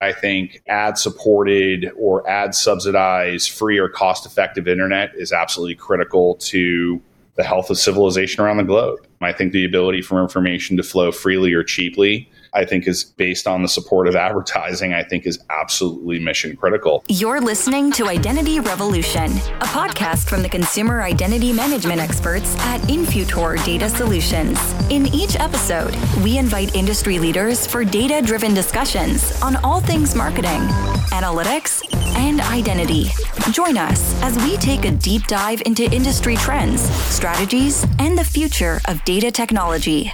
I think ad supported or ad subsidized, free or cost effective internet is absolutely critical to the health of civilization around the globe. I think the ability for information to flow freely or cheaply I think is based on the support of advertising, I think is absolutely mission critical. You're listening to Identity Revolution, a podcast from the consumer identity management experts at Infutor Data Solutions. In each episode, we invite industry leaders for data driven discussions on all things marketing, analytics, and identity. Join us as we take a deep dive into industry trends, strategies, and the future of data technology.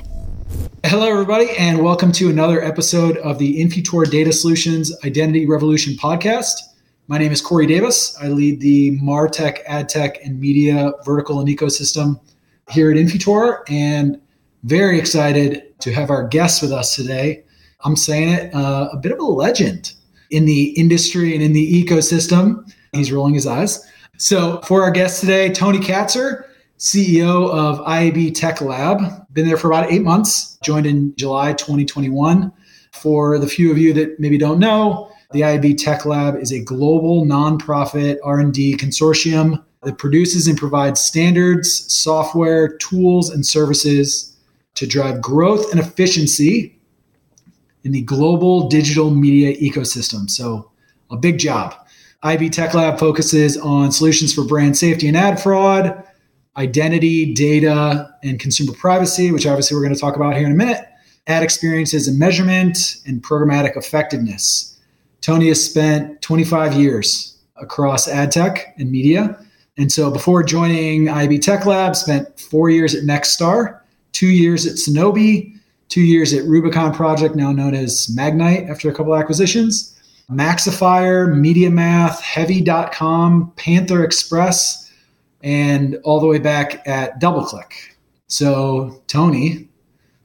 Hello, everybody, and welcome to another episode of the Infutor Data Solutions Identity Revolution podcast. My name is Corey Davis. I lead the MarTech, AdTech, and Media vertical and ecosystem here at Infutor, and very excited to have our guest with us today. I'm saying it, uh, a bit of a legend in the industry and in the ecosystem. He's rolling his eyes. So, for our guest today, Tony Katsur. CEO of IAB Tech Lab. Been there for about eight months, joined in July 2021. For the few of you that maybe don't know, the IAB Tech Lab is a global nonprofit R&D consortium that produces and provides standards, software, tools, and services to drive growth and efficiency in the global digital media ecosystem. So, a big job. IAB Tech Lab focuses on solutions for brand safety and ad fraud, identity, data, and consumer privacy, which obviously we're going to talk about here in a minute, ad experiences and measurement, and programmatic effectiveness. Tony has spent 25 years across ad tech and media. And so before joining IB Tech Lab, spent four years at Nexstar, two years at Sonobi, two years at Rubicon Project, now known as Magnite after a couple acquisitions, Maxifier, MediaMath, Heavy.com, Panther Express, and all the way back at DoubleClick. So, Tony,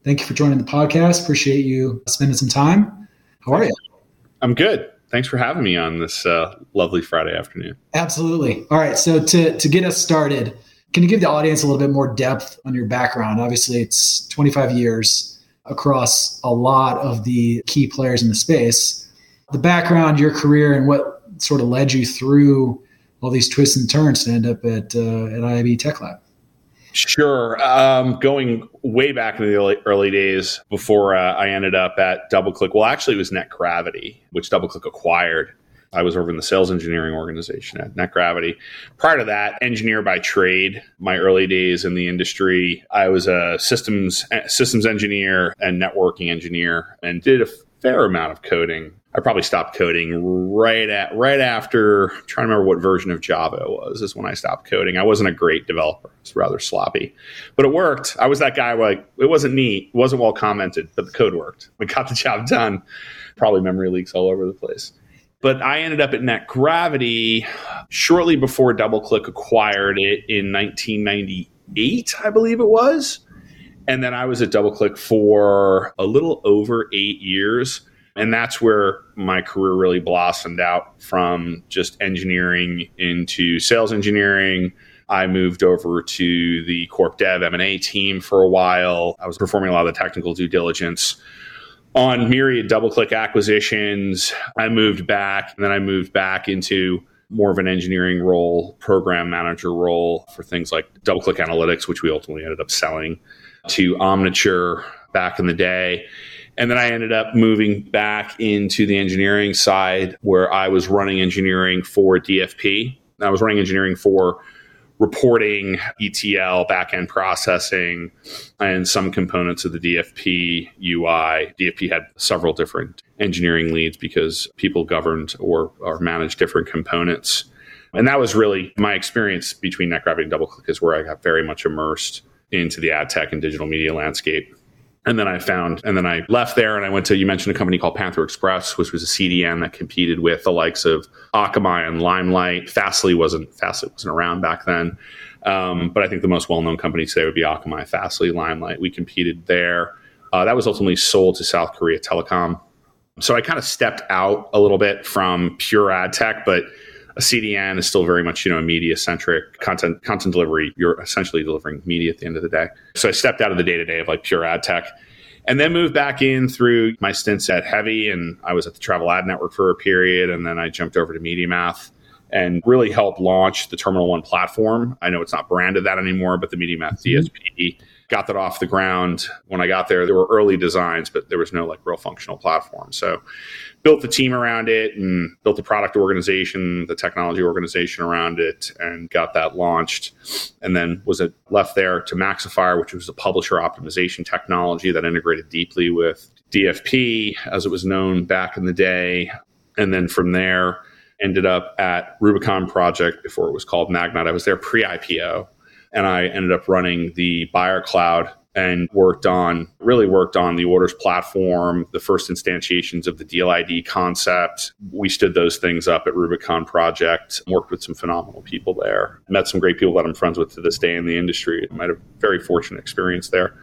thank you for joining the podcast. Appreciate you spending some time. How are you? I'm good. Thanks for having me on this uh, lovely Friday afternoon. Absolutely. All right. So, to, to get us started, can you give the audience a little bit more depth on your background? Obviously, it's 25 years across a lot of the key players in the space. The background, your career, and what sort of led you through all these twists and turns to end up at uh, at IAB Tech Lab? Sure. Um, going way back in the early, early days before uh, I ended up at DoubleClick. Well, actually, it was NetGravity, which DoubleClick acquired. I was over in the sales engineering organization at NetGravity. Prior to that, engineer by trade. My early days in the industry, I was a systems systems engineer and networking engineer, and did a fair amount of coding I probably stopped coding right at right after I'm trying to remember what version of Java it was is when I stopped coding. I wasn't a great developer. It's rather sloppy. But it worked. I was that guy like it wasn't neat, it wasn't well commented, but the code worked. We got the job done. Probably memory leaks all over the place. But I ended up at NetGravity shortly before DoubleClick acquired it in 1998, I believe it was. And then I was at DoubleClick for a little over eight years and that's where my career really blossomed out from just engineering into sales engineering. I moved over to the corp dev M&A team for a while. I was performing a lot of the technical due diligence on myriad DoubleClick acquisitions. I moved back and then I moved back into more of an engineering role, program manager role for things like DoubleClick Analytics, which we ultimately ended up selling to Omniture back in the day. And then I ended up moving back into the engineering side where I was running engineering for DFP. I was running engineering for reporting, ETL, backend processing, and some components of the DFP UI. DFP had several different engineering leads because people governed or, or managed different components. And that was really my experience between NetGravity and DoubleClick is where I got very much immersed into the ad tech and digital media landscape. And then I found, and then I left there and I went to, you mentioned a company called Panther Express, which was a CDN that competed with the likes of Akamai and Limelight. Fastly wasn't, Fastly wasn't around back then. Um, but I think the most well known company today would be Akamai, Fastly, Limelight. We competed there. Uh, that was ultimately sold to South Korea Telecom. So I kind of stepped out a little bit from pure ad tech, but a CDN is still very much, you know, media centric content content delivery. You're essentially delivering media at the end of the day. So I stepped out of the day to day of like pure ad tech. and then moved back in through my stints at Heavy, and I was at the Travel Ad Network for a period, and then I jumped over to MediaMath and really helped launch the Terminal One platform. I know it's not branded that anymore, but the MediaMath DSP mm-hmm. Got that off the ground. When I got there, there were early designs, but there was no like real functional platform. So built the team around it and built the product organization, the technology organization around it, and got that launched. And then was it left there to Maxifier, which was a publisher optimization technology that integrated deeply with DFP, as it was known back in the day. And then from there, ended up at Rubicon Project before it was called Magnite. I was there pre IPO, and I ended up running the buyer cloud and worked on really worked on the orders platform, the first instantiations of the deal ID concept. We stood those things up at Rubicon Project, worked with some phenomenal people there, met some great people that I'm friends with to this day in the industry. I had a very fortunate experience there.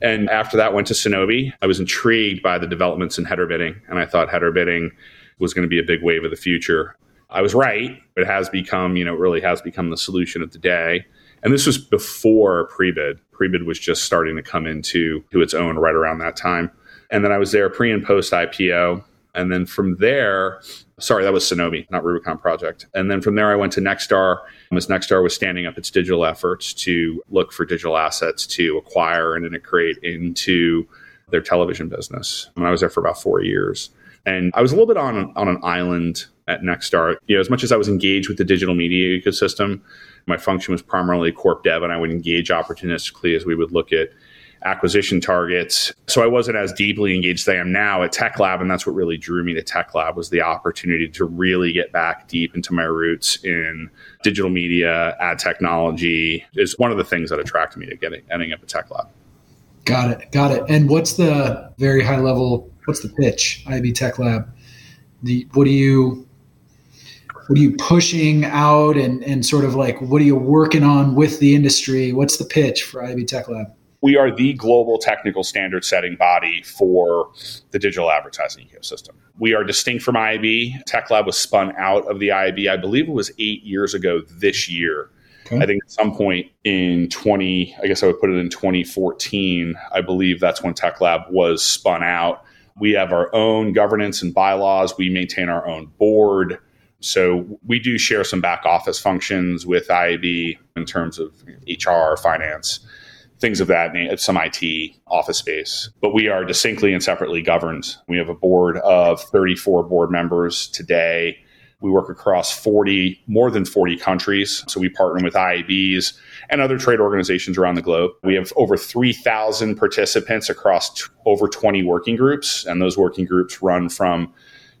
And after that, went to Sonobi. I was intrigued by the developments in header bidding, and I thought header bidding was going to be a big wave of the future. I was right. It has become, you know, it really has become the solution of the day. And this was before Prebid. Prebid was just starting to come into to its own right around that time. And then I was there pre and post IPO. And then from there, sorry, that was Sonobi, not Rubicon Project. And then from there, I went to Nexstar. As Nexstar was standing up its digital efforts to look for digital assets to acquire and integrate into their television business. And I was there for about four years. And I was a little bit on, on an island at Nexstar. You know, as much as I was engaged with the digital media ecosystem, my function was primarily corp dev, and I would engage opportunistically as we would look at acquisition targets. So I wasn't as deeply engaged as I am now at Tech Lab, and that's what really drew me to Tech Lab was the opportunity to really get back deep into my roots in digital media, ad technology is one of the things that attracted me to getting ending up at Tech Lab. Got it. Got it. And what's the very high level? What's the pitch? IB Tech Lab. The what do you what are you pushing out and, and sort of like what are you working on with the industry? What's the pitch for IAB Tech Lab? We are the global technical standard setting body for the digital advertising ecosystem. We are distinct from IAB. Tech Lab was spun out of the IAB, I believe it was eight years ago this year. Okay. I think at some point in 20, I guess I would put it in 2014, I believe that's when Tech Lab was spun out. We have our own governance and bylaws. We maintain our own board. So we do share some back office functions with IAB in terms of HR, finance, things of that some IT, office space. But we are distinctly and separately governed. We have a board of 34 board members today. We work across 40, more than 40 countries. So we partner with IABs and other trade organizations around the globe. We have over 3,000 participants across t- over 20 working groups. And those working groups run from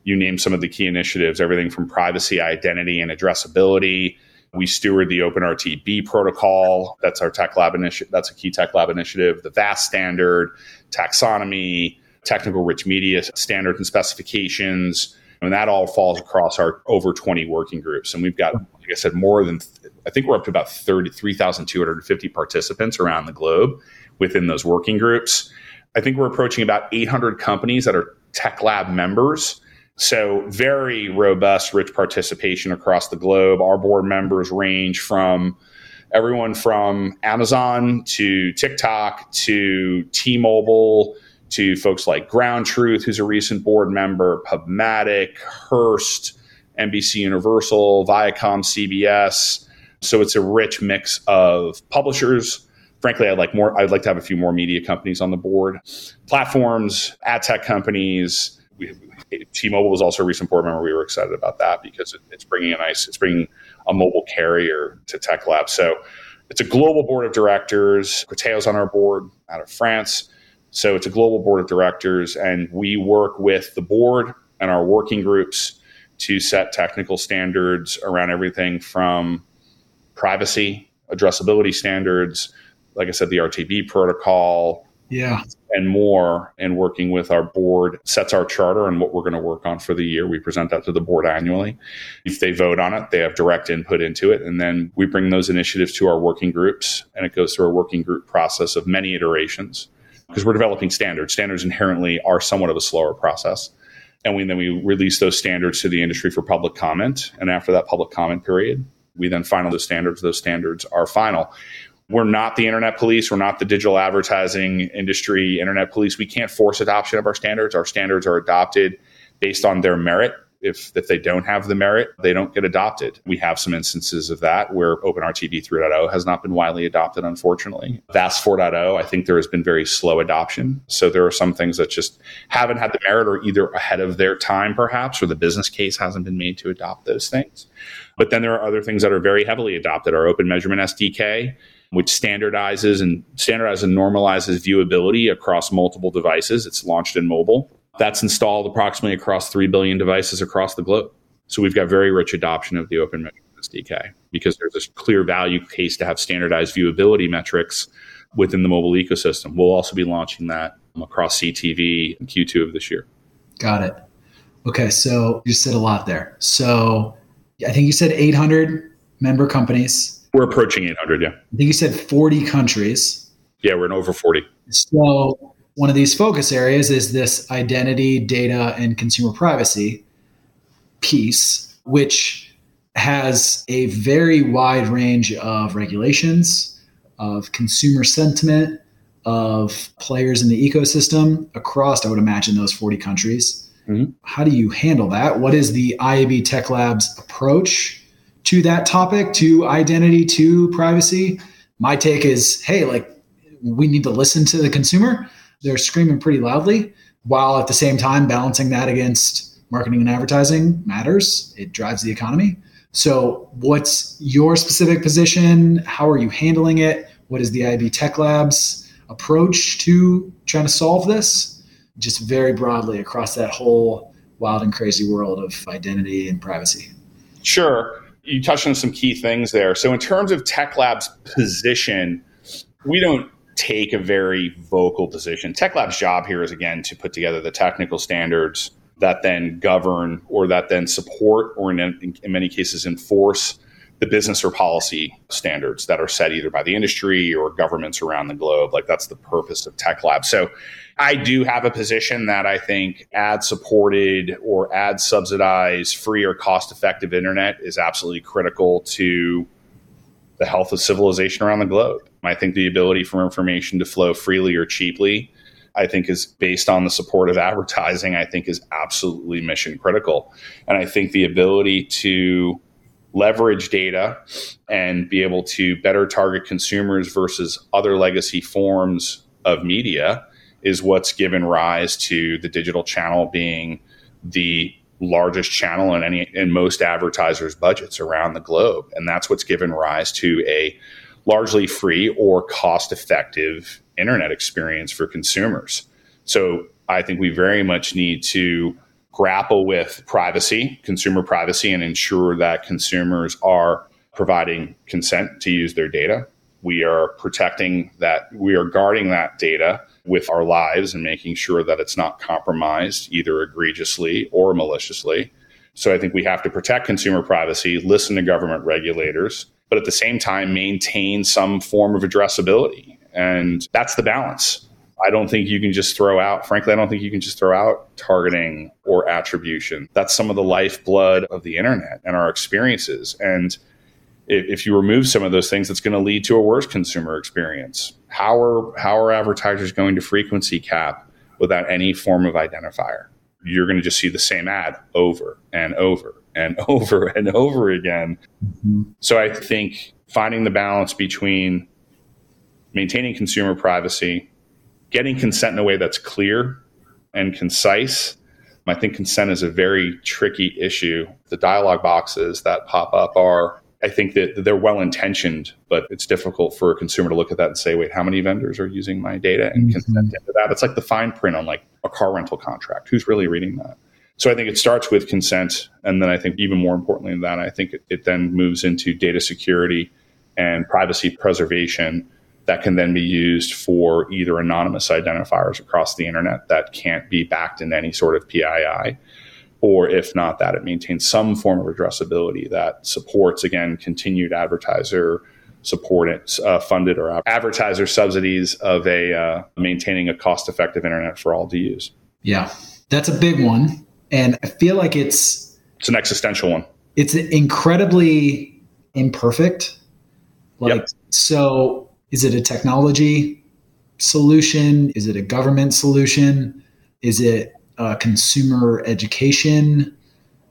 you name some of the key initiatives, everything from privacy, identity, and addressability. We steward the OpenRTB protocol. That's our tech lab initiative. That's a key tech lab initiative. The VAST standard, taxonomy, technical rich media standards and specifications. And that all falls across our over 20 working groups. And we've got, like I said, more than, I think we're up to about 33,250 participants around the globe within those working groups. I think we're approaching about 800 companies that are Tech Lab members so, very robust, rich participation across the globe. Our board members range from everyone from Amazon to TikTok to T Mobile to folks like Ground Truth, who's a recent board member, Pubmatic, Hearst, NBC Universal, Viacom, CBS. So, it's a rich mix of publishers. Frankly, I'd like more. I'd like to have a few more media companies on the board, platforms, ad tech companies, we, T-Mobile was also a recent board member. We were excited about that because it, it's bringing a nice, it's bringing a mobile carrier to Tech Lab. So it's a global board of directors. Criteo's on our board out of France. So it's a global board of directors, and we work with the board and our working groups to set technical standards around everything from privacy, addressability standards, like I said, the RTB protocol, yeah. And more and working with our board sets our charter and what we're going to work on for the year. We present that to the board annually. If they vote on it they have direct input into it and then we bring those initiatives to our working groups and it goes through a working group process of many iterations. Because we're developing standards. Standards inherently are somewhat of a slower process. And we, then we release those standards to the industry for public comment and after that public comment period we then final the standards. Those standards are final We're not the internet police. We're not the digital advertising industry internet police. We can't force adoption of our standards. Our standards are adopted based on their merit if, if they don't have the merit, they don't get adopted. We have some instances of that where OpenRTB 3.0 has not been widely adopted, unfortunately. VAST 4.0, I think there has been very slow adoption. So there are some things that just haven't had the merit or either ahead of their time, perhaps, or the business case hasn't been made to adopt those things. But then there are other things that are very heavily adopted. Our Open Measurement SDK, which standardizes and standardizes and normalizes viewability across multiple devices. It's launched in mobile. That's installed approximately across 3 billion devices across the globe. So we've got very rich adoption of the Open Measurement SDK because there's a clear value case to have standardized viewability metrics within the mobile ecosystem. We'll also be launching that across CTV in Q2 of this year. Got it. Okay, so you said a lot there. So I think you said 800 member companies. We're approaching 800, yeah. I think you said 40 countries. Yeah, we're in over 40. So one of these focus areas is this identity, data, and consumer privacy piece, which has a very wide range of regulations, of consumer sentiment, of players in the ecosystem across, I would imagine, those 40 countries. Mm-hmm. How do you handle that? What is the IAB Tech Labs approach to that topic, to identity, to privacy? My take is hey, like, we need to listen to the consumer they're screaming pretty loudly while at the same time balancing that against marketing and advertising matters. It drives the economy. So, what's your specific position? How are you handling it? What is the IB Tech Labs approach to trying to solve this? Just very broadly across that whole wild and crazy world of identity and privacy. Sure. You touched on some key things there. So, in terms of Tech Labs' position, we don't take a very vocal position. Tech Lab's job here is again to put together the technical standards that then govern or that then support or in, in many cases enforce the business or policy standards that are set either by the industry or governments around the globe. Like that's the purpose of Tech Lab. So I do have a position that I think ad supported or ad subsidized free or cost effective internet is absolutely critical to the health of civilization around the globe. I think the ability for information to flow freely or cheaply, I think is based on the support of advertising, I think is absolutely mission critical. And I think the ability to leverage data and be able to better target consumers versus other legacy forms of media is what's given rise to the digital channel being the largest channel in any in most advertisers budgets around the globe and that's what's given rise to a largely free or cost effective internet experience for consumers. So I think we very much need to grapple with privacy, consumer privacy, and ensure that consumers are providing consent to use their data. We are protecting that, we are guarding that data with our lives and making sure that it's not compromised either egregiously or maliciously. So I think we have to protect consumer privacy, listen to government regulators, but at the same time maintain some form of addressability. And that's the balance. I don't think you can just throw out, frankly, I don't think you can just throw out targeting or attribution. That's some of the lifeblood of the internet and our experiences. And if you remove some of those things, it's going to lead to a worse consumer experience. How are, how are advertisers going to frequency cap without any form of identifier? You're going to just see the same ad over and over and over and over again. Mm-hmm. So I think finding the balance between maintaining consumer privacy, getting consent in a way that's clear and concise. I think consent is a very tricky issue. The dialog boxes that pop up are, I think that they're well intentioned, but it's difficult for a consumer to look at that and say, wait, how many vendors are using my data and mm-hmm. consent into that? It's like the fine print on like a car rental contract. Who's really reading that? So I think it starts with consent. And then I think even more importantly than that, I think it, it then moves into data security and privacy preservation that can then be used for either anonymous identifiers across the internet that can't be backed in any sort of PII, or if not that, it maintains some form of addressability that supports, again, continued advertiser supported, uh, funded, or advertiser subsidies of a uh, maintaining a cost effective internet for all to use. Yeah, that's a big one. And I feel like it's it's an existential one. It's incredibly imperfect. Like yep. so Is it a technology solution? Is it a government solution? Is it a consumer education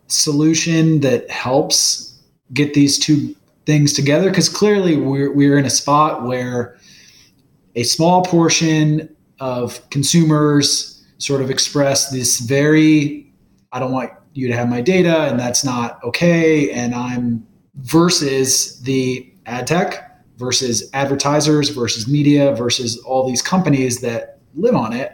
solution that helps get these two things together? Because clearly we're, we're in a spot where a small portion of consumers sort of express this very, I don't want you to have my data and that's not okay. And I'm versus the ad tech versus advertisers versus media versus all these companies that live on it.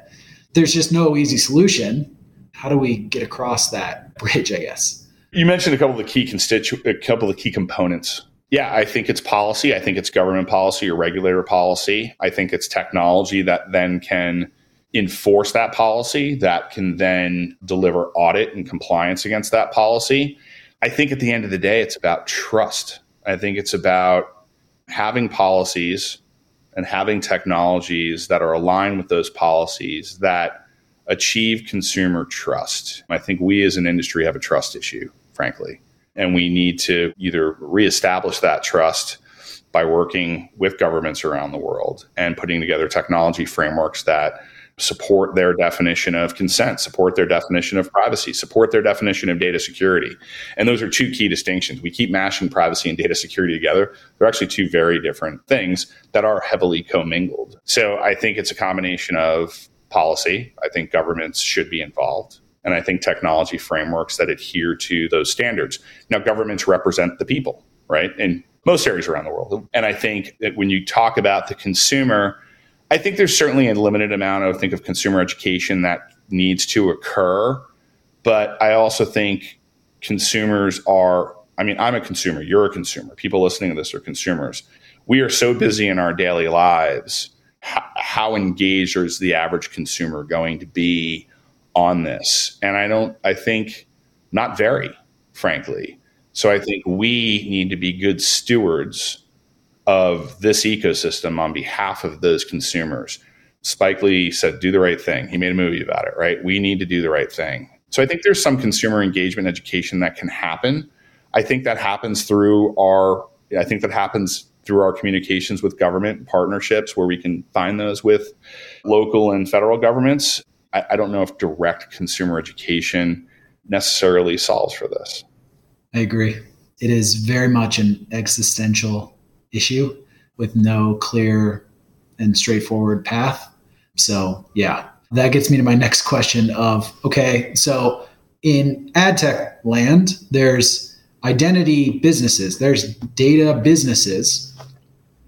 There's just no easy solution. How do we get across that bridge, I guess? You mentioned a couple of the key constitu- a couple of key components. Yeah, I think it's policy. I think it's government policy or regulator policy. I think it's technology that then can enforce that policy, that can then deliver audit and compliance against that policy. I think at the end of the day, it's about trust. I think it's about having policies and having technologies that are aligned with those policies that achieve consumer trust. I think we as an industry have a trust issue, frankly, and we need to either reestablish that trust by working with governments around the world and putting together technology frameworks that support their definition of consent, support their definition of privacy, support their definition of data security. And those are two key distinctions. We keep mashing privacy and data security together. They're actually two very different things that are heavily commingled. So I think it's a combination of policy. I think governments should be involved. And I think technology frameworks that adhere to those standards. Now, governments represent the people, right? In most areas around the world. And I think that when you talk about the consumer, I think there's certainly a limited amount of think of consumer education that needs to occur, but I also think consumers are I mean, I'm a consumer, you're a consumer. People listening to this are consumers. We are so busy in our daily lives. How engaged is the average consumer going to be on this? And I don't I think not very, frankly. So I think we need to be good stewards of this ecosystem on behalf of those consumers. Spike Lee said, do the right thing. He made a movie about it, right? We need to do the right thing. So I think there's some consumer engagement education that can happen. I think that happens through our, I think that happens through our communications with government partnerships where we can find those with local and federal governments. I, I don't know if direct consumer education necessarily solves for this. I agree. It is very much an existential issue with no clear and straightforward path. So, yeah, that gets me to my next question of okay, so in ad tech land, there's identity businesses, there's data businesses,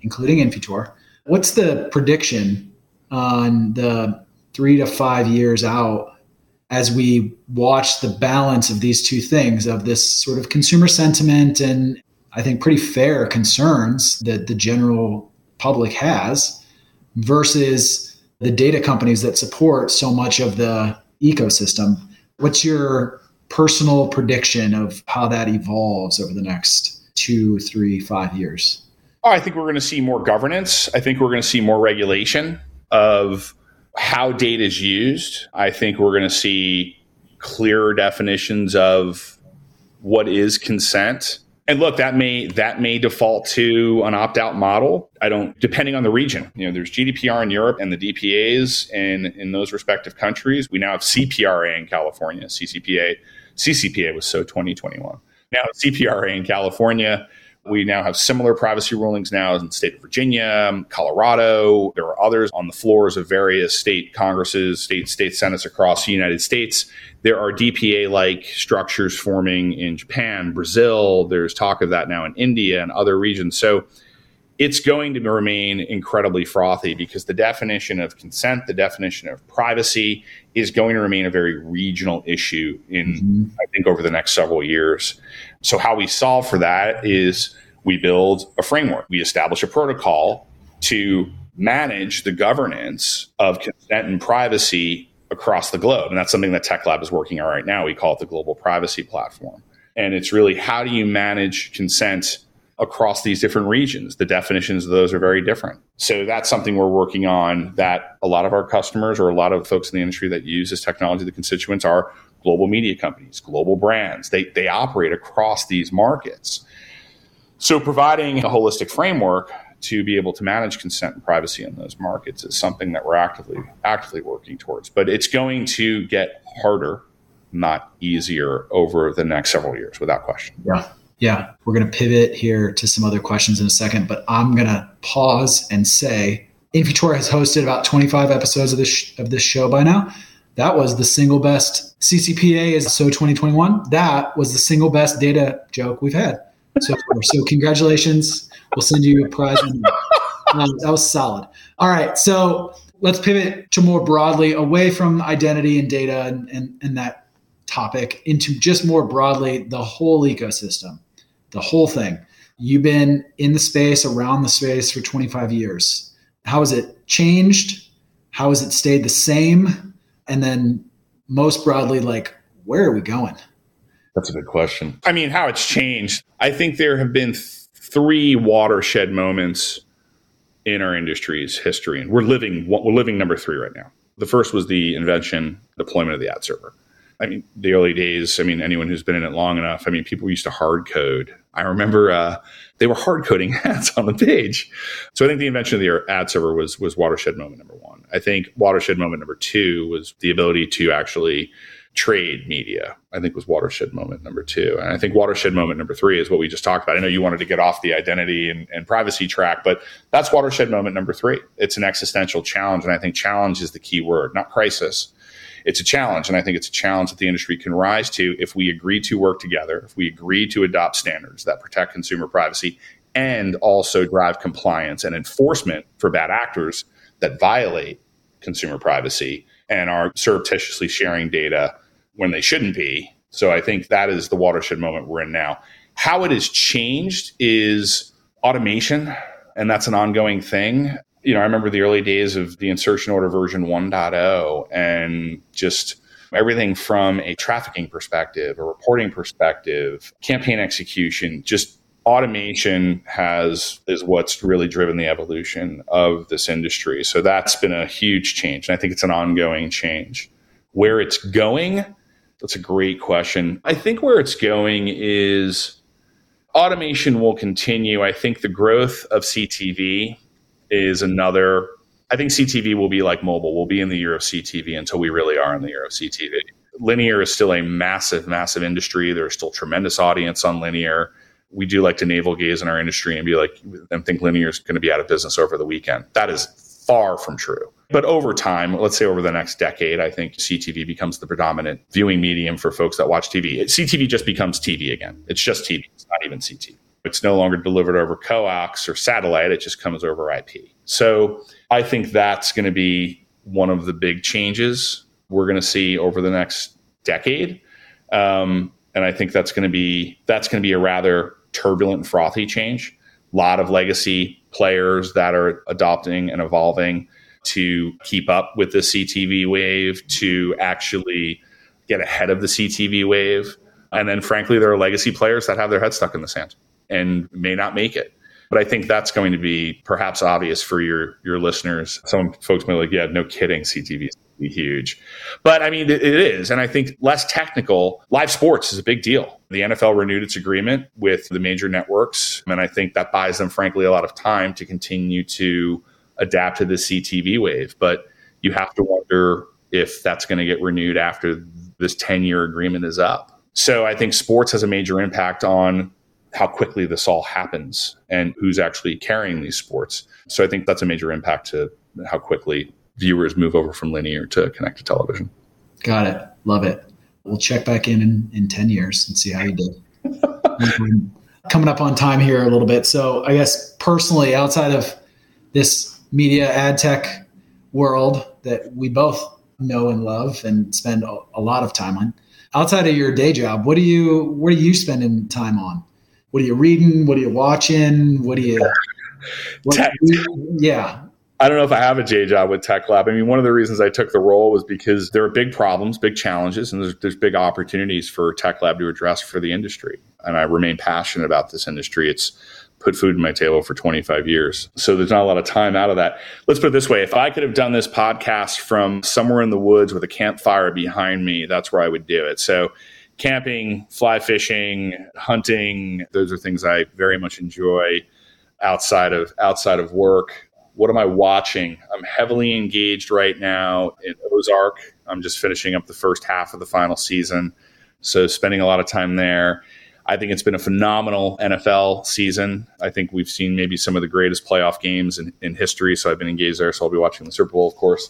including Infutor. What's the prediction on the three to five years out as we watch the balance of these two things of this sort of consumer sentiment and I think, pretty fair concerns that the general public has versus the data companies that support so much of the ecosystem. What's your personal prediction of how that evolves over the next two, three, five years? Oh, I think we're going to see more governance. I think we're going to see more regulation of how data is used. I think we're going to see clearer definitions of what is consent and look, that may that may default to an opt-out model. I don't depending on the region. You know, there's GDPR in Europe and the DPAs in in those respective countries. We now have CPRA in California, CCPA. CCPA was so 2021. Now CPRA in California. We now have similar privacy rulings now in the state of Virginia, Colorado. There are others on the floors of various state congresses, state state senates across the United States. There are DPA like structures forming in Japan, Brazil. There's talk of that now in India and other regions. So it's going to remain incredibly frothy because the definition of consent, the definition of privacy is going to remain a very regional issue in, mm-hmm. I think, over the next several years. So, how we solve for that is we build a framework, we establish a protocol to manage the governance of consent and privacy across the globe. And that's something that Tech Lab is working on right now. We call it the Global Privacy Platform. And it's really how do you manage consent across these different regions. The definitions of those are very different. So that's something we're working on that a lot of our customers or a lot of folks in the industry that use this technology, the constituents are global media companies, global brands. They, they operate across these markets. So providing a holistic framework to be able to manage consent and privacy in those markets is something that we're actively actively working towards. But it's going to get harder, not easier, over the next several years, without question. Yeah. Yeah. We're going to pivot here to some other questions in a second, but I'm going to pause and say Infutor has hosted about 25 episodes of this sh- of this show by now. That was the single best CCPA is so 2021. That was the single best data joke we've had so far. So congratulations. We'll send you a prize. Um, that was solid. All right. So let's pivot to more broadly away from identity and data and, and, and that topic into just more broadly the whole ecosystem, the whole thing. You've been in the space, around the space for 25 years. How has it changed? How has it stayed the same? And then most broadly, like, where are we going? That's a good question. I mean, how it's changed. I think there have been th- three watershed moments in our industry's history, and we're living we're living number three right now. The first was the invention, deployment of the ad server. I mean, the early days. I mean, anyone who's been in it long enough. I mean, people used to hard code. I remember uh, they were hard coding ads on the page. So I think the invention of the ad server was was watershed moment number one. I think watershed moment number two was the ability to actually trade media, I think was watershed moment number two. And I think watershed moment number three is what we just talked about. I know you wanted to get off the identity and, and, privacy track, but that's watershed moment number three. It's an existential challenge. And I think challenge is the key word, not crisis. It's a challenge. And I think it's a challenge that the industry can rise to if we agree to work together, if we agree to adopt standards that protect consumer privacy and also drive compliance and enforcement for bad actors that violate consumer privacy and are surreptitiously sharing data when they shouldn't be. So I think that is the watershed moment we're in now. How it has changed is automation, and that's an ongoing thing. You know, I remember the early days of the insertion order version 1.0 and just everything from a trafficking perspective, a reporting perspective, campaign execution, just automation has is what's really driven the evolution of this industry. So that's been a huge change. And I think it's an ongoing change. Where it's going, that's a great question. I think where it's going is automation will continue. I think the growth of CTV is another. I think CTV will be like mobile. We'll be in the year of CTV until we really are in the year of CTV. Linear is still a massive, massive industry. There's still tremendous audience on linear. We do like to navel gaze in our industry and be like, and think linear is going to be out of business over the weekend. That is far from true. But over time, let's say over the next decade, I think CTV becomes the predominant viewing medium for folks that watch TV. CTV just becomes TV again. It's just TV. It's not even CTV. It's no longer delivered over coax or satellite. It just comes over IP. So I think that's going to be one of the big changes we're going to see over the next decade. Um, and I think that's going to be that's going to be a rather turbulent and frothy change. A lot of legacy players that are adopting and evolving to keep up with the CTV wave, to actually get ahead of the CTV wave. And then, frankly, there are legacy players that have their head stuck in the sand and may not make it. But I think that's going to be perhaps obvious for your your listeners. Some folks may be like, yeah, no kidding, CTV is huge. But I mean, it, it is. And I think less technical, live sports is a big deal. The NFL renewed its agreement with the major networks. And I think that buys them, frankly, a lot of time to continue to adapt to the CTV wave. But you have to wonder if that's going to get renewed after this 10 year agreement is up. So I think sports has a major impact on how quickly this all happens and who's actually carrying these sports. So I think that's a major impact to how quickly viewers move over from linear to connected television. Got it. Love it. We'll check back in in, in 10 years and see how you did. Coming up on time here a little bit. So I guess personally, outside of this media ad tech world that we both know and love and spend a, a lot of time on, outside of your day job, what do you what are you spending time on? What are you reading? What are you watching? What are you? What, yeah, I don't know if I have a J job with Tech Lab. I mean, one of the reasons I took the role was because there are big problems, big challenges, and there's, there's big opportunities for Tech Lab to address for the industry. And I remain passionate about this industry. It's put food in my table for 25 years. So there's not a lot of time out of that. Let's put it this way if I could have done this podcast from somewhere in the woods with a campfire behind me, that's where I would do it. So camping, fly fishing, hunting, those are things I very much enjoy outside of outside of work. What am I watching? I'm heavily engaged right now in Ozark. I'm just finishing up the first half of the final season, so spending a lot of time there. I think it's been a phenomenal NFL season. I think we've seen maybe some of the greatest playoff games in, in history. So I've been engaged there. So I'll be watching the Super Bowl, of course,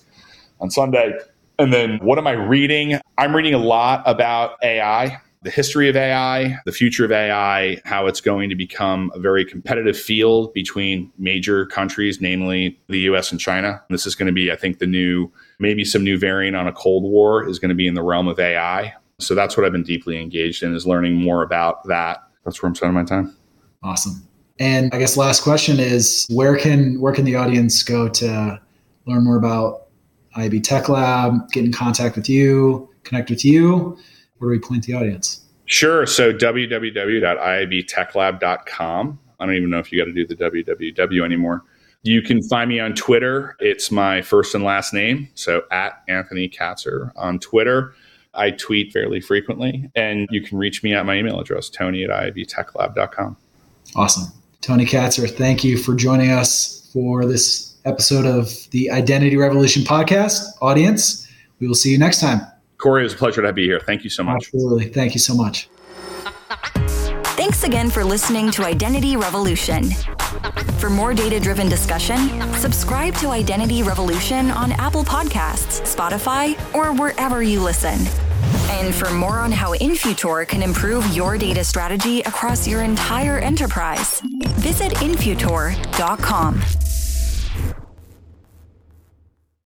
on Sunday. And then what am I reading? I'm reading a lot about AI, the history of AI, the future of AI, how it's going to become a very competitive field between major countries, namely the US and China. And this is going to be, I think, the new, maybe some new variant on a Cold War is going to be in the realm of AI. So that's what I've been deeply engaged in is learning more about that. That's where I'm spending my time. Awesome. And I guess last question is where can where can the audience go to learn more about IAB Tech Lab, get in contact with you, connect with you? Where do we point the audience? Sure. So www.iabtechlab.com. I don't even know if you got to do the www anymore. You can find me on Twitter. It's my first and last name. So at Anthony Katsur on Twitter. I tweet fairly frequently, and you can reach me at my email address, tony at iabtechlab.com. Awesome. Tony Katsur, thank you for joining us for this episode of the Identity Revolution podcast. Audience, we will see you next time. Corey, it was a pleasure to be here. Thank you so much. Absolutely. Thank you so much. Thanks again for listening to Identity Revolution. For more data driven discussion, subscribe to Identity Revolution on Apple Podcasts, Spotify, or wherever you listen. And for more on how Infutor can improve your data strategy across your entire enterprise, visit Infutor.com.